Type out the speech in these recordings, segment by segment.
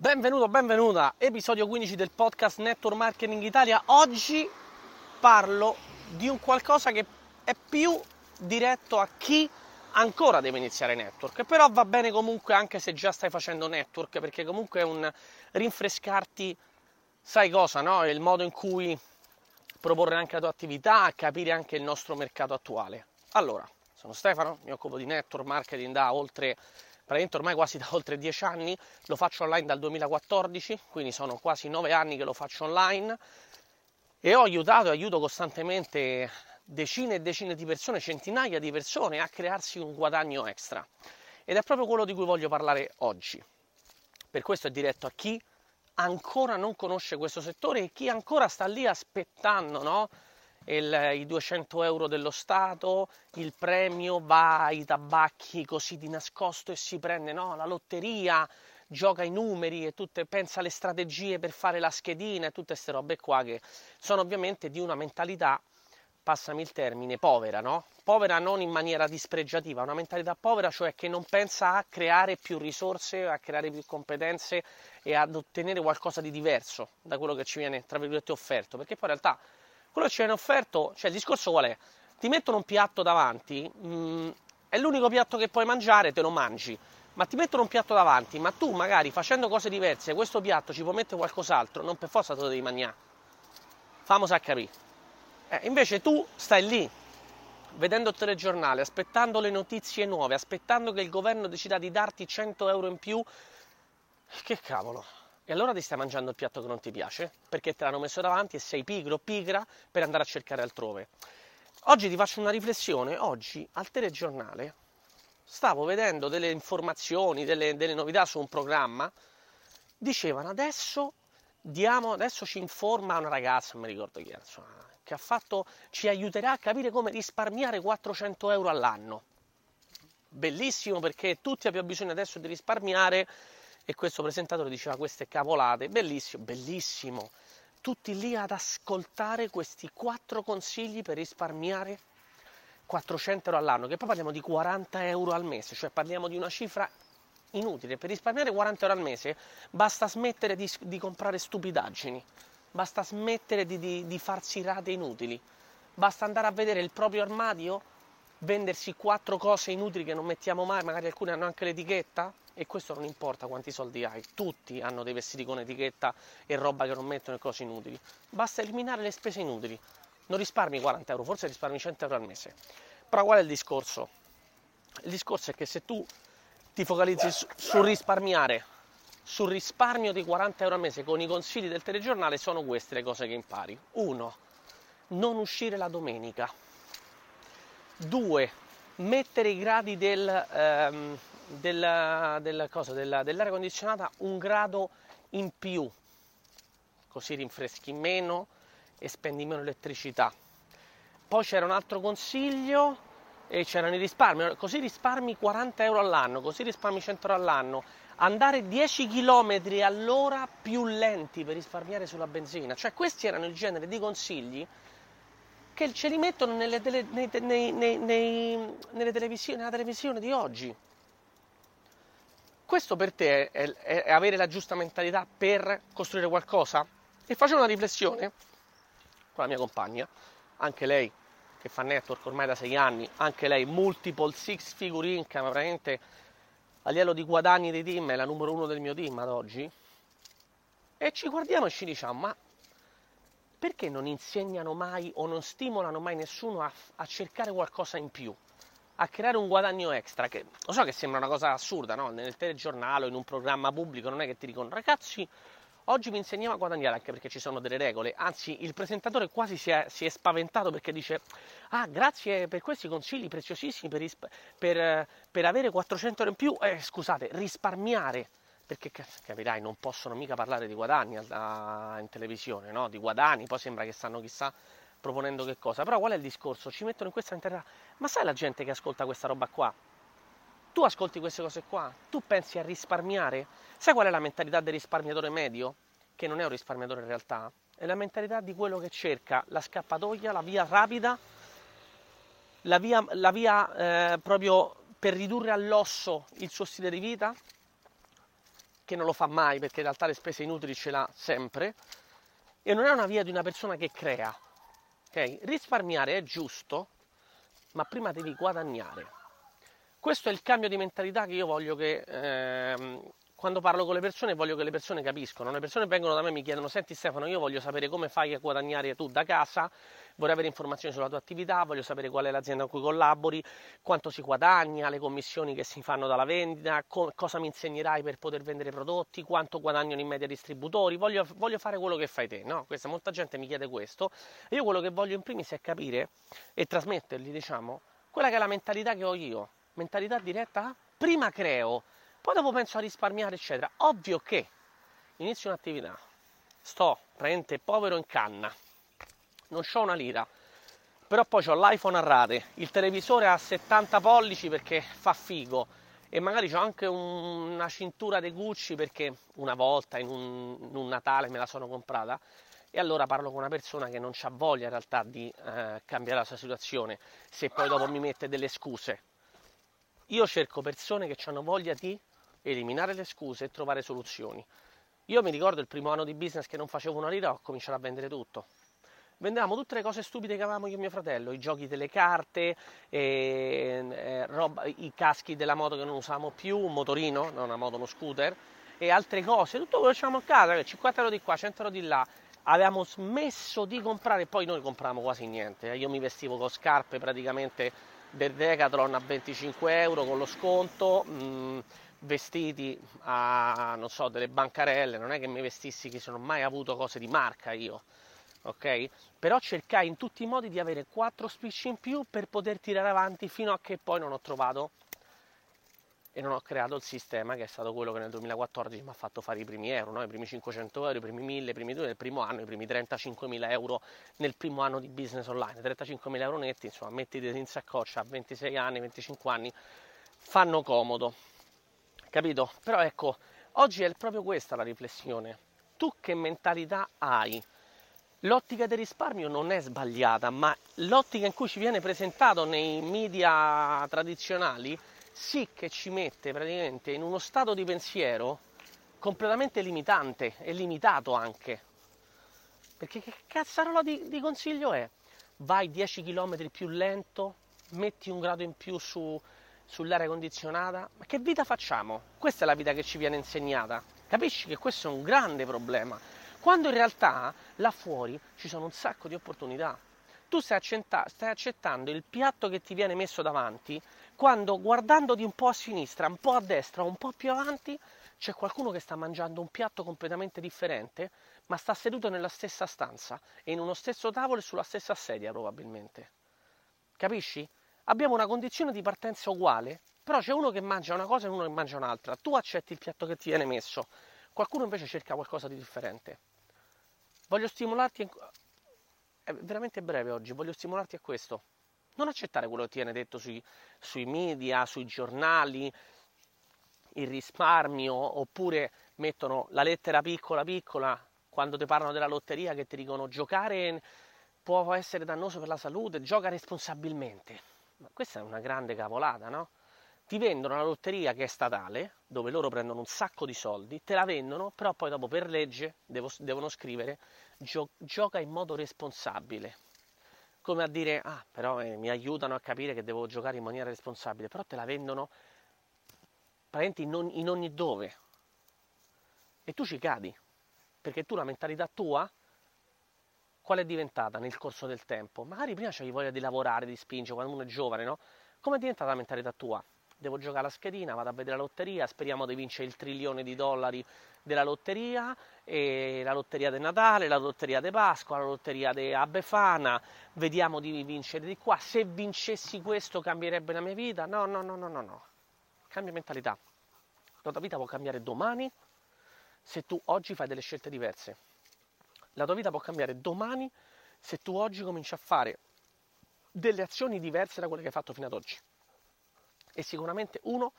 Benvenuto, benvenuta, episodio 15 del podcast Network Marketing Italia. Oggi parlo di un qualcosa che è più diretto a chi ancora deve iniziare network, però va bene comunque anche se già stai facendo network, perché comunque è un rinfrescarti, sai cosa, no? Il modo in cui proporre anche la tua attività, capire anche il nostro mercato attuale. Allora, sono Stefano, mi occupo di network marketing da oltre praticamente ormai quasi da oltre dieci anni, lo faccio online dal 2014, quindi sono quasi nove anni che lo faccio online e ho aiutato e aiuto costantemente decine e decine di persone, centinaia di persone a crearsi un guadagno extra. Ed è proprio quello di cui voglio parlare oggi. Per questo è diretto a chi ancora non conosce questo settore e chi ancora sta lì aspettando, no? Il, i 200 euro dello Stato, il premio va ai tabacchi così di nascosto e si prende no, la lotteria, gioca i numeri e tutte, pensa alle strategie per fare la schedina e tutte queste robe qua che sono ovviamente di una mentalità, passami il termine, povera, no? Povera non in maniera dispregiativa, una mentalità povera, cioè che non pensa a creare più risorse, a creare più competenze e ad ottenere qualcosa di diverso da quello che ci viene, tra virgolette, offerto, perché poi in realtà quello che ci viene offerto, cioè il discorso qual è? Ti mettono un piatto davanti, mh, mm, è l'unico piatto che puoi mangiare, te lo mangi, ma ti mettono un piatto davanti, ma tu magari facendo cose diverse, questo piatto ci può mettere qualcos'altro, non per forza te lo devi mangiare. Famosa a capire. Eh, invece tu stai lì, vedendo il telegiornale, aspettando le notizie nuove, aspettando che il governo decida di darti 100 euro in più. Che cavolo, e allora ti stai mangiando il piatto che non ti piace, perché te l'hanno messo davanti e sei pigro, pigra per andare a cercare altrove. Oggi ti faccio una riflessione, oggi al telegiornale stavo vedendo delle informazioni, delle, delle novità su un programma, dicevano adesso diamo, adesso ci informa una ragazza, non mi ricordo chi insomma, che ha fatto, ci aiuterà a capire come risparmiare 400 euro all'anno. Bellissimo perché tutti abbiamo bisogno adesso di risparmiare e questo presentatore diceva queste cavolate, bellissimo, bellissimo. Tutti lì ad ascoltare questi quattro consigli per risparmiare 400 euro all'anno, che poi parliamo di 40 euro al mese, cioè parliamo di una cifra inutile. Per risparmiare 40 euro al mese basta smettere di, di comprare stupidaggini, basta smettere di, di, di farsi rate inutili, basta andare a vedere il proprio armadio, vendersi quattro cose inutili che non mettiamo mai, magari alcune hanno anche l'etichetta, e questo non importa quanti soldi hai, tutti hanno dei vestiti con etichetta e roba che non mettono e cose inutili. Basta eliminare le spese inutili. Non risparmi 40 euro, forse risparmi 100 euro al mese. Però qual è il discorso? Il discorso è che se tu ti focalizzi su, sul risparmiare, sul risparmio di 40 euro al mese con i consigli del telegiornale, sono queste le cose che impari. 1. Non uscire la domenica. 2. Mettere i gradi del, ehm, della, della cosa, della, dell'aria condizionata un grado in più, così rinfreschi meno e spendi meno elettricità. Poi c'era un altro consiglio e c'erano i risparmi, così risparmi 40 euro all'anno, così risparmi 100 euro all'anno, andare 10 km all'ora più lenti per risparmiare sulla benzina, cioè questi erano il genere di consigli che ce li mettono nelle, tele, nei, nei, nei, nelle televisioni, nella televisione di oggi. Questo per te è, è, è avere la giusta mentalità per costruire qualcosa? E facevo una riflessione con la mia compagna, anche lei che fa network ormai da sei anni, anche lei multiple six figure income, praticamente a livello di guadagni di team è la numero uno del mio team ad oggi. E ci guardiamo e ci diciamo, ma perché non insegnano mai o non stimolano mai nessuno a, a cercare qualcosa in più? A creare un guadagno extra, che lo so che sembra una cosa assurda, no? Nel telegiornale o in un programma pubblico non è che ti dicono ragazzi oggi vi insegniamo a guadagnare anche perché ci sono delle regole, anzi il presentatore quasi si è, si è spaventato perché dice ah grazie per questi consigli preziosissimi per, per, per avere 400 euro in più, eh, scusate, risparmiare, perché capirai non possono mica parlare di guadagni in televisione, no? di guadagni, poi sembra che stanno chissà proponendo che cosa. Però qual è il discorso? Ci mettono in questa mentalità. Ma sai la gente che ascolta questa roba qua? Tu ascolti queste cose qua? Tu pensi a risparmiare? Sai qual è la mentalità del risparmiatore medio? Che non è un risparmiatore in realtà. È la mentalità di quello che cerca la scappatoia, la via rapida, la via, la via eh, proprio per ridurre all'osso il suo stile di vita, che non lo fa mai perché in realtà le spese inutili ce l'ha sempre e non è una via di una persona che crea. Okay? Risparmiare è giusto, ma prima devi guadagnare. Questo è il cambio di mentalità che io voglio che ehm, quando parlo con le persone voglio che le persone capiscono. Le persone vengono da me e mi chiedono: Senti Stefano, io voglio sapere come fai a guadagnare tu da casa, vorrei avere informazioni sulla tua attività, voglio sapere qual è l'azienda con cui collabori, quanto si guadagna, le commissioni che si fanno dalla vendita, co- cosa mi insegnerai per poter vendere prodotti, quanto guadagnano in media distributori. Voglio, voglio fare quello che fai te. No? Questa, molta gente mi chiede questo. E io quello che voglio in primis è capire e trasmettergli, diciamo, quella che è la mentalità che ho io. Mentalità diretta? Prima creo poi dopo penso a risparmiare, eccetera. Ovvio che inizio un'attività, sto praticamente povero in canna, non ho una lira, però poi ho l'iPhone a rate, il televisore a 70 pollici perché fa figo. E magari ho anche un, una cintura di Gucci perché una volta in un, in un, Natale me la sono comprata. E allora parlo con una persona che non ha voglia in realtà di eh, cambiare la sua situazione se poi dopo mi mette delle scuse. Io cerco persone che hanno voglia di eliminare le scuse e trovare soluzioni. Io mi ricordo il primo anno di business che non facevo una lira, ho cominciato a vendere tutto. Vendevamo tutte le cose stupide che avevamo io e mio fratello, i giochi delle carte, eh, eh, roba, i caschi della moto che non usavamo più, un motorino, non una moto, uno scooter, e altre cose, tutto quello che avevamo a casa, 50 euro di qua, 100 euro di là. Avevamo smesso di comprare, poi noi compravamo quasi niente. Io mi vestivo con scarpe praticamente del Decathlon a 25 euro con lo sconto. Mh, mm, vestiti a, non so, delle bancarelle, non è che mi vestissi che non ho mai avuto cose di marca io, ok? Però cercai in tutti i modi di avere quattro spicci in più per poter tirare avanti fino a che poi non ho trovato e non ho creato il sistema che è stato quello che nel 2014 mi ha fatto fare i primi euro, no? i primi 500 euro, i primi 1000, i primi 2 nel primo anno, i primi 35.000 euro nel primo anno di business online, 35.000 euro netti, insomma mettiti in saccoccia a 26 anni, 25 anni, fanno comodo capito? Però ecco, oggi è proprio questa la riflessione. Tu che mentalità hai? L'ottica del risparmio non è sbagliata, ma l'ottica in cui ci viene presentato nei media tradizionali sì che ci mette praticamente in uno stato di pensiero completamente limitante e limitato anche. Perché che cazzarola di, di consiglio è? Vai 10 km più lento, metti un grado in più su, sull'aria condizionata, ma che vita facciamo? Questa è la vita che ci viene insegnata. Capisci che questo è un grande problema, quando in realtà là fuori ci sono un sacco di opportunità. Tu stai, accetta- stai accettando il piatto che ti viene messo davanti quando guardandoti un po' a sinistra, un po' a destra, un po' più avanti, c'è qualcuno che sta mangiando un piatto completamente differente, ma sta seduto nella stessa stanza e in uno stesso tavolo e sulla stessa sedia probabilmente. Capisci? abbiamo una condizione di partenza uguale, però c'è uno che mangia una cosa e uno che mangia un'altra. Tu accetti il piatto che ti viene messo, qualcuno invece cerca qualcosa di differente. Voglio stimolarti, è veramente breve oggi, voglio stimolarti a questo. Non accettare quello che ti viene detto sui, sui media, sui giornali, il risparmio, oppure mettono la lettera piccola piccola quando ti parlano della lotteria che ti dicono giocare può essere dannoso per la salute, gioca responsabilmente. Ma questa è una grande cavolata, no? Ti vendono la lotteria che è statale, dove loro prendono un sacco di soldi, te la vendono, però poi dopo per legge devo, devono scrivere gio, gioca in modo responsabile. Come a dire, ah, però eh, mi aiutano a capire che devo giocare in maniera responsabile, però te la vendono praticamente in, in ogni dove. E tu ci cadi, perché tu la mentalità tua qual è diventata nel corso del tempo? Magari prima c'avevi voglia di lavorare, di spingere, quando uno è giovane, no? Come è diventata la mentalità tua? Devo giocare la schedina, vado a vedere la lotteria, speriamo di vincere il trilione di dollari della lotteria, la lotteria del Natale, la lotteria di Pasqua, la lotteria di Befana, vediamo di vincere di qua. Se vincessi questo cambierebbe la mia vita? No, no, no, no, no, no. Cambia mentalità. La tua vita può cambiare domani se tu oggi fai delle scelte diverse. La tua vita può cambiare domani se tu oggi cominci a fare delle azioni diverse da quelle che hai fatto fino ad oggi. E sicuramente uno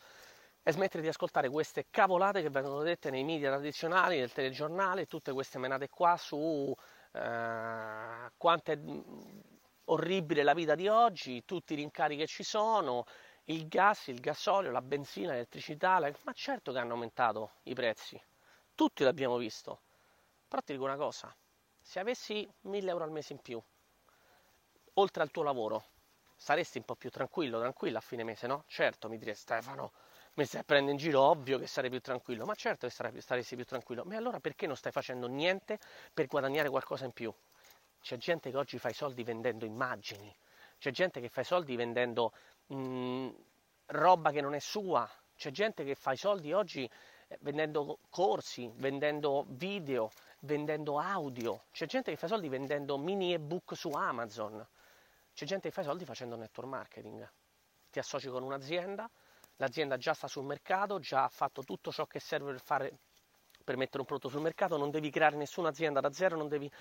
è smettere di ascoltare queste cavolate che vengono dette nei media tradizionali, nel telegiornale, tutte queste menate qua su eh, quanto è orribile la vita di oggi, tutti i rincari che ci sono il gas, il gasolio, la benzina, l'elettricità, la... ma certo che hanno aumentato i prezzi, tutti l'abbiamo visto. Però ti dico una cosa, se avessi 1000 euro al mese in più, oltre al tuo lavoro, saresti un po' più tranquillo, tranquilla a fine mese, no? Certo, mi direi Stefano, mi stai prendendo in giro, ovvio che sarei più tranquillo, ma certo che sarai, staresti più tranquillo. Ma allora perché non stai facendo niente per guadagnare qualcosa in più? C'è gente che oggi fa i soldi vendendo immagini, c'è gente che fa i soldi vendendo mh, mm, roba che non è sua, c'è gente che fa i soldi oggi eh, vendendo corsi, vendendo video, vendendo audio, c'è gente che fa i soldi vendendo mini ebook su Amazon, c'è gente che fa i soldi facendo network marketing. Ti associ con un'azienda, l'azienda già sta sul mercato, già ha fatto tutto ciò che serve per, fare, per mettere un prodotto sul mercato, non devi creare nessuna azienda da zero, non devi,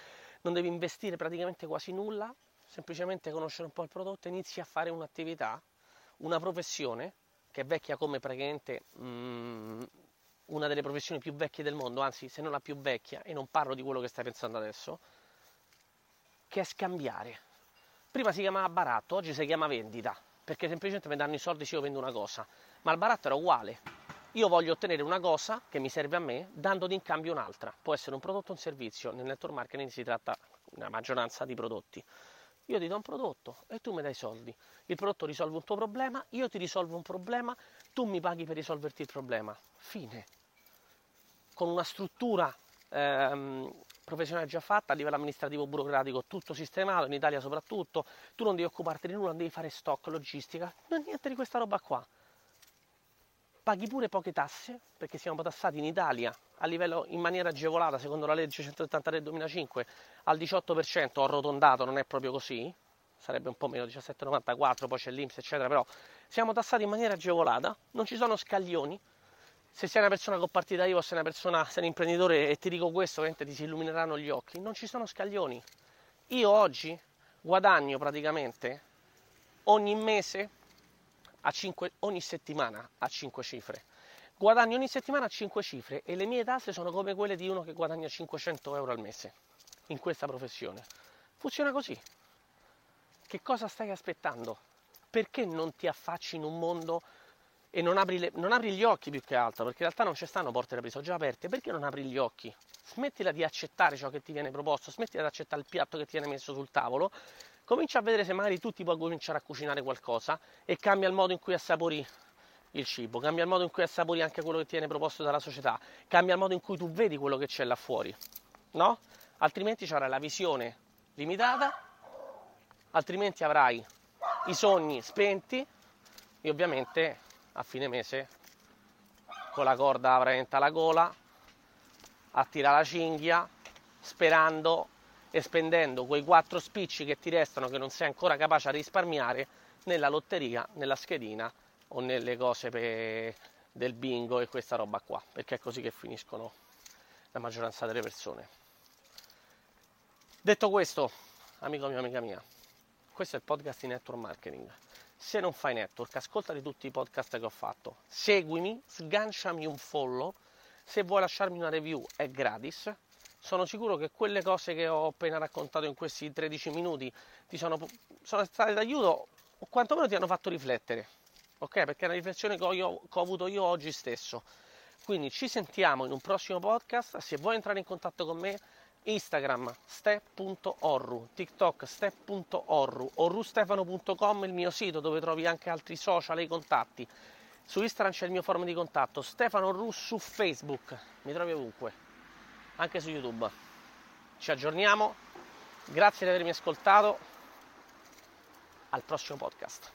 non devi investire praticamente quasi nulla, semplicemente conoscere un po' il prodotto inizi a fare un'attività, una professione che è vecchia come praticamente mm, una delle professioni più vecchie del mondo, anzi se non la più vecchia, e non parlo di quello che stai pensando adesso, che è scambiare. Prima si chiamava baratto, oggi si chiama vendita, perché semplicemente mi danno i soldi se io vendo una cosa, ma il baratto era uguale. Io voglio ottenere una cosa che mi serve a me, dandoti in cambio un'altra. Può essere un prodotto o un servizio, nel network marketing si tratta una maggioranza di prodotti. Io ti do un prodotto e tu mi dai soldi. Il prodotto risolve un tuo problema, io ti risolvo un problema, tu mi paghi per risolverti il problema. Fine con una struttura ehm, professionale già fatta a livello amministrativo burocratico, tutto sistemato, in Italia soprattutto, tu non devi occuparti di nulla, non devi fare stock, logistica, non niente di questa roba qua. Paghi pure poche tasse, perché siamo tassati in Italia a livello in maniera agevolata, secondo la legge 183 2005, al 18%, ho arrotondato, non è proprio così, sarebbe un po' meno 17,94, poi c'è l'Inps, eccetera, però siamo tassati in maniera agevolata, non ci sono scaglioni, se sei una persona con partita IVA o sei una persona, sei un imprenditore e ti dico questo, ovviamente ti si illumineranno gli occhi, non ci sono scaglioni. Io oggi guadagno praticamente ogni mese a 5, ogni settimana a 5 cifre. Guadagno ogni settimana a 5 cifre e le mie tasse sono come quelle di uno che guadagna 500 euro al mese in questa professione. Funziona così. Che cosa stai aspettando? Perché non ti affacci in un mondo e non apri, le, non apri, gli occhi più che altro, perché in realtà non ci stanno porte da sono già aperte, perché non apri gli occhi? Smettila di accettare ciò che ti viene proposto, smettila di accettare il piatto che ti viene messo sul tavolo, comincia a vedere se magari tu ti puoi cominciare a cucinare qualcosa e cambia il modo in cui assapori il cibo, cambia il modo in cui assapori anche quello che ti viene proposto dalla società, cambia il modo in cui tu vedi quello che c'è là fuori, no? Altrimenti ci avrai la visione limitata, altrimenti avrai i sogni spenti e ovviamente a fine mese con la corda praticamente alla gola a tirare la cinghia sperando e spendendo quei quattro spicci che ti restano che non sei ancora capace a risparmiare nella lotteria, nella schedina o nelle cose per, del bingo e questa roba qua, perché è così che finiscono la maggioranza delle persone. Detto questo, amico mio, amica mia, questo è il podcast di network marketing. Se non fai network, ascoltati tutti i podcast che ho fatto, seguimi, sganciami un follow, se vuoi lasciarmi una review è gratis. Sono sicuro che quelle cose che ho appena raccontato in questi 13 minuti ti sono, sono state d'aiuto o quantomeno ti hanno fatto riflettere, ok? Perché è una riflessione che ho, io, che ho avuto io oggi stesso. Quindi ci sentiamo in un prossimo podcast. Se vuoi entrare in contatto con me, Instagram step.orru, TikTok step.orru, orrustefano.com il mio sito dove trovi anche altri social e i contatti. Su Instagram c'è il mio forum di contatto, Stefano Orru su Facebook, mi trovi ovunque, anche su YouTube. Ci aggiorniamo, grazie di avermi ascoltato, al prossimo podcast.